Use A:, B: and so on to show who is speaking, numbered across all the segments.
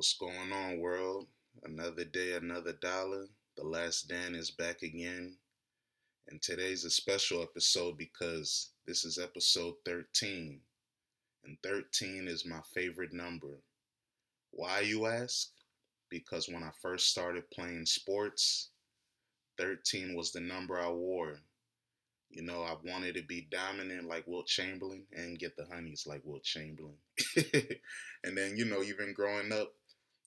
A: What's going on, world? Another day, another dollar. The last Dan is back again. And today's a special episode because this is episode 13. And 13 is my favorite number. Why, you ask? Because when I first started playing sports, 13 was the number I wore. You know, I wanted to be dominant like Wilt Chamberlain and get the honeys like Wilt Chamberlain. and then, you know, even growing up,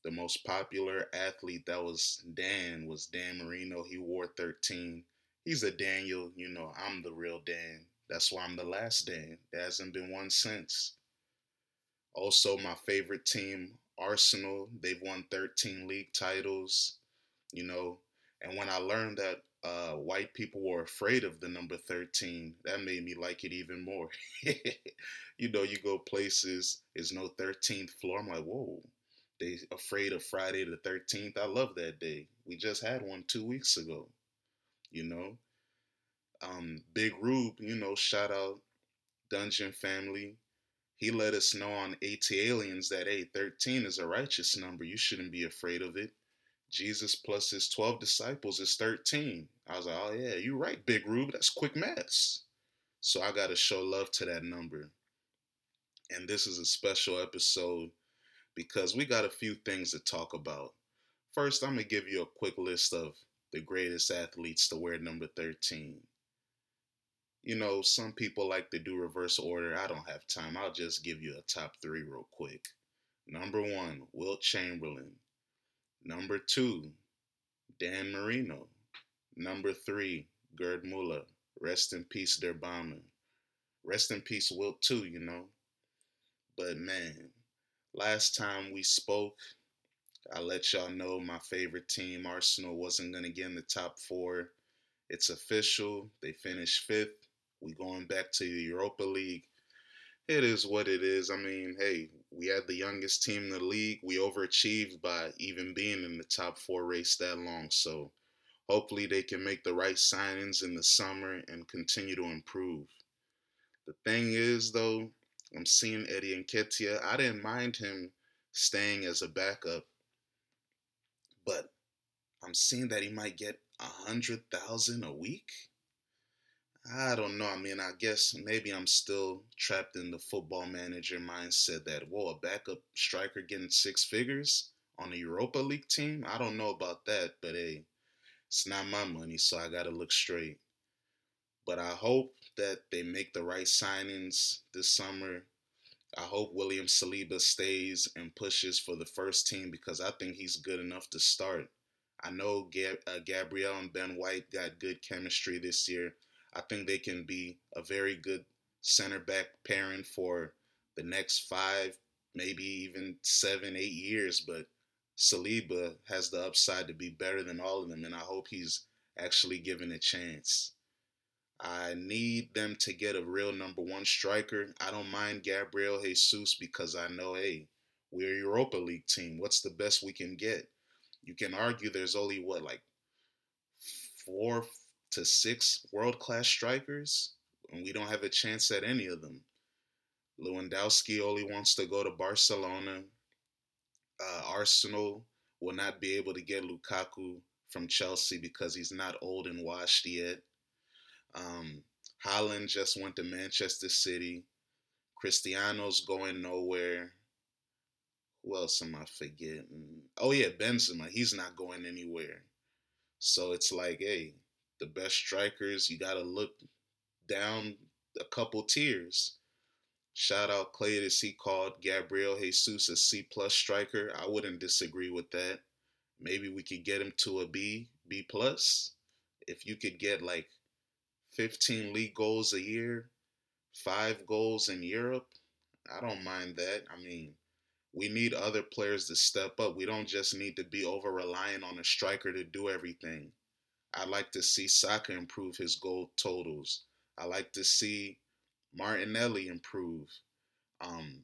A: the most popular athlete that was Dan was Dan Marino. He wore 13. He's a Daniel, you know, I'm the real Dan. That's why I'm the last Dan. There hasn't been one since. Also, my favorite team, Arsenal, they've won 13 league titles, you know. And when I learned that uh, white people were afraid of the number 13, that made me like it even more. you know, you go places, there's no 13th floor. I'm like, whoa, they afraid of Friday the 13th. I love that day. We just had one two weeks ago. You know, um, Big Rube, you know, shout out Dungeon Family. He let us know on ATLiens that hey, 13 is a righteous number. You shouldn't be afraid of it. Jesus plus his 12 disciples is 13. I was like, oh yeah, you're right, Big Rube. That's quick maths. So I got to show love to that number. And this is a special episode because we got a few things to talk about. First, I'm going to give you a quick list of the greatest athletes to wear number 13. You know, some people like to do reverse order. I don't have time. I'll just give you a top three real quick. Number one, Wilt Chamberlain. Number two, Dan Marino. Number three, Gerd Muller. Rest in peace, Der Bomber. Rest in peace, Wilt, too, you know. But man, Last time we spoke, I let y'all know my favorite team, Arsenal, wasn't going to get in the top four. It's official. They finished fifth. We going back to the Europa League. It is what it is. I mean, hey, we had the youngest team in the league. We overachieved by even being in the top four race that long. So hopefully they can make the right signings in the summer and continue to improve. The thing is, though, I'm seeing Eddie Nketiah. I didn't mind him staying as a backup, but I'm seeing that he might get a hundred thousand a week. I don't know. I mean, I guess maybe I'm still trapped in the football manager mindset that whoa, a backup striker getting six figures on a Europa League team. I don't know about that, but hey, it's not my money, so I gotta look straight. But I hope that they make the right signings this summer. I hope William Saliba stays and pushes for the first team because I think he's good enough to start. I know Gab- uh, Gabriel and Ben White got good chemistry this year. I think they can be a very good center back pairing for the next five, maybe even seven, eight years. But Saliba has the upside to be better than all of them, and I hope he's actually given a chance. I need them to get a real number one striker. I don't mind Gabriel Jesus because I know, hey, we're a Europa League team. What's the best we can get? You can argue there's only what, like four to six world class strikers, and we don't have a chance at any of them. Lewandowski only wants to go to Barcelona. Uh, Arsenal will not be able to get Lukaku from Chelsea because he's not old and washed yet. Um, Haaland just went to Manchester City. Cristiano's going nowhere. Who else am I forgetting? Oh yeah, Benzema. He's not going anywhere. So it's like, hey, the best strikers, you gotta look down a couple tiers. Shout out Clay Claytis, he called Gabriel Jesus a C plus striker. I wouldn't disagree with that. Maybe we could get him to a B, B plus. If you could get like 15 league goals a year, five goals in Europe. I don't mind that. I mean, we need other players to step up. We don't just need to be over reliant on a striker to do everything. I'd like to see Saka improve his goal totals. I like to see Martinelli improve. Um,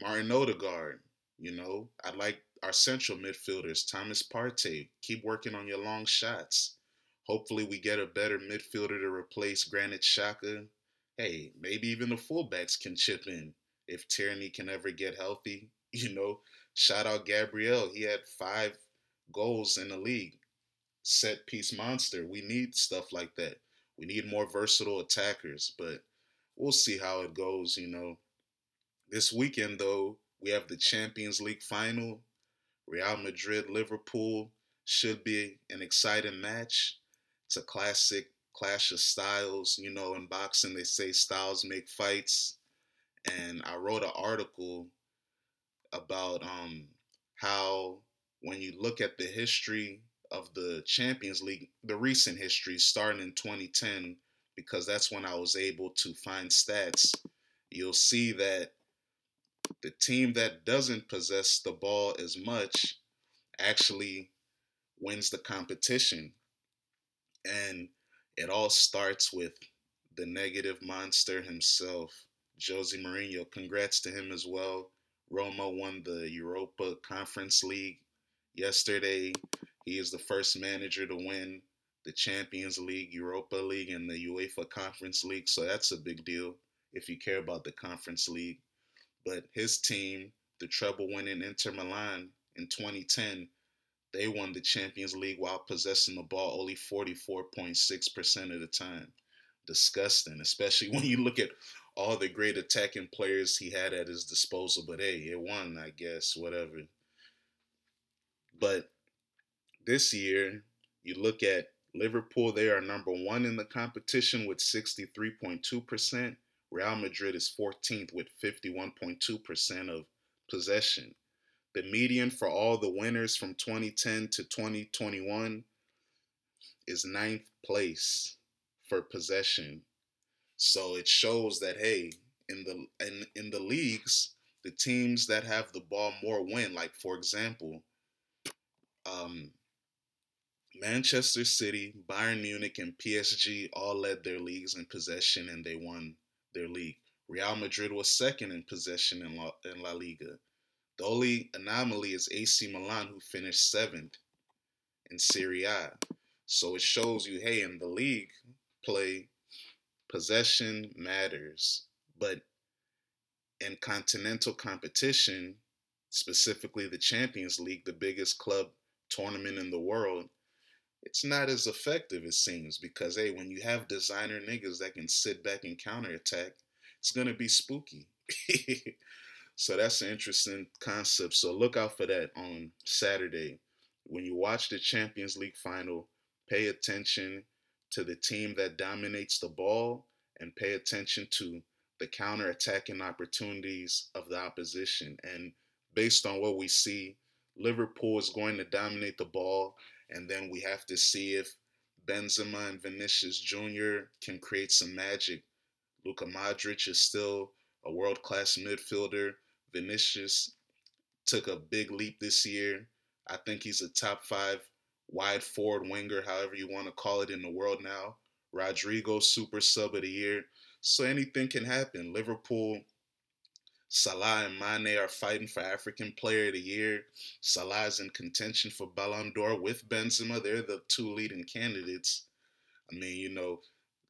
A: Martin Odegaard, you know, I like our central midfielders, Thomas Partey. Keep working on your long shots. Hopefully, we get a better midfielder to replace Granit Xhaka. Hey, maybe even the fullbacks can chip in if Tierney can ever get healthy. You know, shout out Gabriel. He had five goals in the league. Set piece monster. We need stuff like that. We need more versatile attackers, but we'll see how it goes, you know. This weekend, though, we have the Champions League final. Real Madrid Liverpool should be an exciting match. It's a classic clash of styles. You know, in boxing, they say styles make fights. And I wrote an article about um, how, when you look at the history of the Champions League, the recent history starting in 2010, because that's when I was able to find stats, you'll see that the team that doesn't possess the ball as much actually wins the competition. And it all starts with the negative monster himself, Jose Mourinho. Congrats to him as well. Roma won the Europa Conference League yesterday. He is the first manager to win the Champions League, Europa League, and the UEFA Conference League. So that's a big deal if you care about the Conference League. But his team, the treble winning Inter Milan in 2010, they won the Champions League while possessing the ball only 44.6% of the time. Disgusting, especially when you look at all the great attacking players he had at his disposal. But hey, it won, I guess, whatever. But this year, you look at Liverpool, they are number one in the competition with 63.2%. Real Madrid is 14th with 51.2% of possession. The median for all the winners from 2010 to 2021 is ninth place for possession. So it shows that hey, in the in, in the leagues, the teams that have the ball more win. Like for example, um, Manchester City, Bayern Munich, and PSG all led their leagues in possession and they won their league. Real Madrid was second in possession in La, in La Liga. The only anomaly is AC Milan, who finished seventh in Serie A. So it shows you, hey, in the league play, possession matters. But in continental competition, specifically the Champions League, the biggest club tournament in the world, it's not as effective, it seems, because hey, when you have designer niggas that can sit back and counterattack, it's gonna be spooky. so that's an interesting concept. So look out for that on Saturday. When you watch the Champions League final, pay attention to the team that dominates the ball and pay attention to the counter-attacking opportunities of the opposition. And based on what we see, Liverpool is going to dominate the ball and then we have to see if Benzema and Vinicius Jr. can create some magic. Luka Modric is still a world class midfielder. Vinicius took a big leap this year. I think he's a top five wide forward winger, however you want to call it, in the world now. Rodrygo, super sub of the year. So anything can happen. Liverpool Salah and Mane are fighting for African Player of the Year. Salah is in contention for Ballon d'Or with Benzema. They're the two leading candidates. I mean, you know,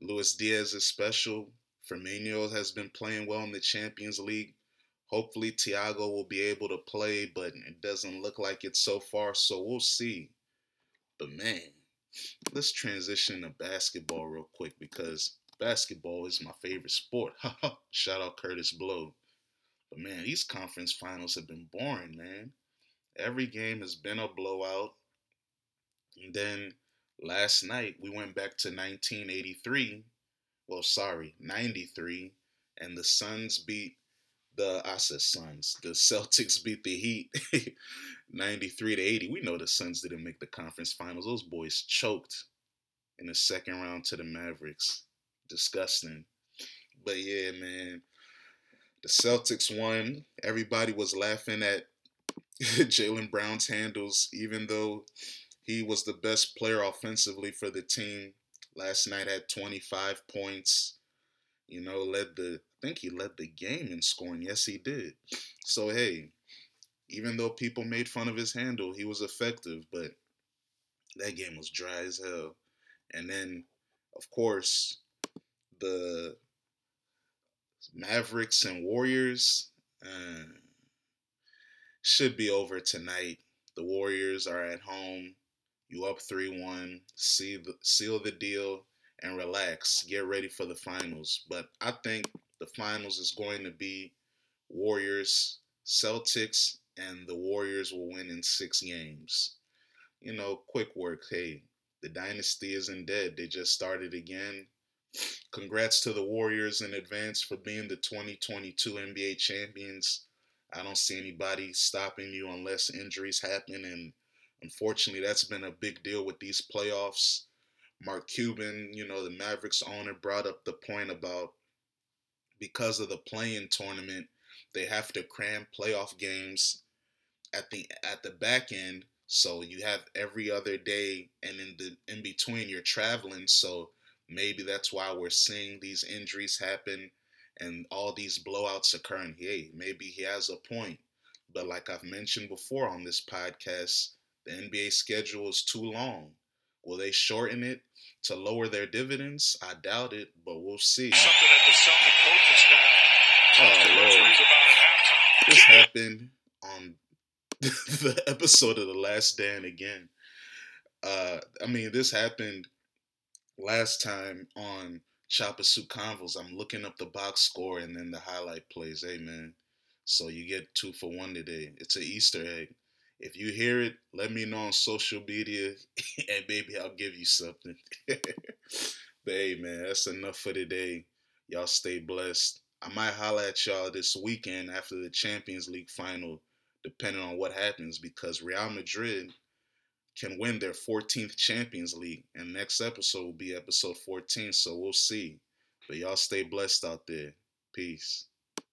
A: Luis Diaz is special. Firmino has been playing well in the Champions League. Hopefully, Thiago will be able to play, but it doesn't look like it so far, so we'll see. But man, let's transition to basketball real quick because basketball is my favorite sport. Shout out Kurtis Blow. But man, these conference finals have been boring, man. Every game has been a blowout. And then last night we went back to 1983. Well, sorry, 93, and the Suns beat the I said Suns. The Celtics beat the Heat 93 to 80. We know the Suns didn't make the conference finals. Those boys choked in the second round to the Mavericks. Disgusting. But yeah, man. The Celtics won. Everybody was laughing at Jaylen Brown's handles, even though he was the best player offensively for the team. Last night had 25 points. You know, led the think he led the game in scoring. Yes, he did. So hey, even though people made fun of his handle, he was effective, but that game was dry as hell. And then, of course, the Mavericks and Warriors. Uh, should be over tonight. The Warriors are at home. You up 3 1. See the, seal the deal and relax. Get ready for the finals. But I think the finals is going to be Warriors, Celtics, and the Warriors will win in six games. You know, quick work. Hey, the dynasty isn't dead. They just started again. Congrats to the Warriors in advance for being the 2022 NBA champions. I don't see anybody stopping you unless injuries happen. And unfortunately, that's been a big deal with these playoffs. Mark Cuban, you know, the Mavericks owner, brought up the point about because of the play-in tournament, they have to cram playoff games at the at the back end. So you have every other day, and in the in between, you're traveling. So maybe that's why we're seeing these injuries happen and all these blowouts occurring. Hey, maybe he has a point. But like I've mentioned before on this podcast, the NBA schedule is too long. Will they shorten it to lower their dividends? I doubt it, but we'll see. Something that the Celtic coaching staff oh, Lord. This happened on the episode of The Last Stand again. Uh, I mean, this happened last time on Chopper Suit Convos. I'm looking up the box score and then the highlight plays. Hey, man. So you get two for one today. It's an Easter egg. If you hear it, let me know on social media and maybe I'll give you something. but hey, man, that's enough for today. Y'all stay blessed. I might holla at y'all this weekend after the Champions League final, depending on what happens, because Real Madrid can win their 14th Champions League. And next episode will be episode 14, so we'll see. But y'all stay blessed out there. Peace.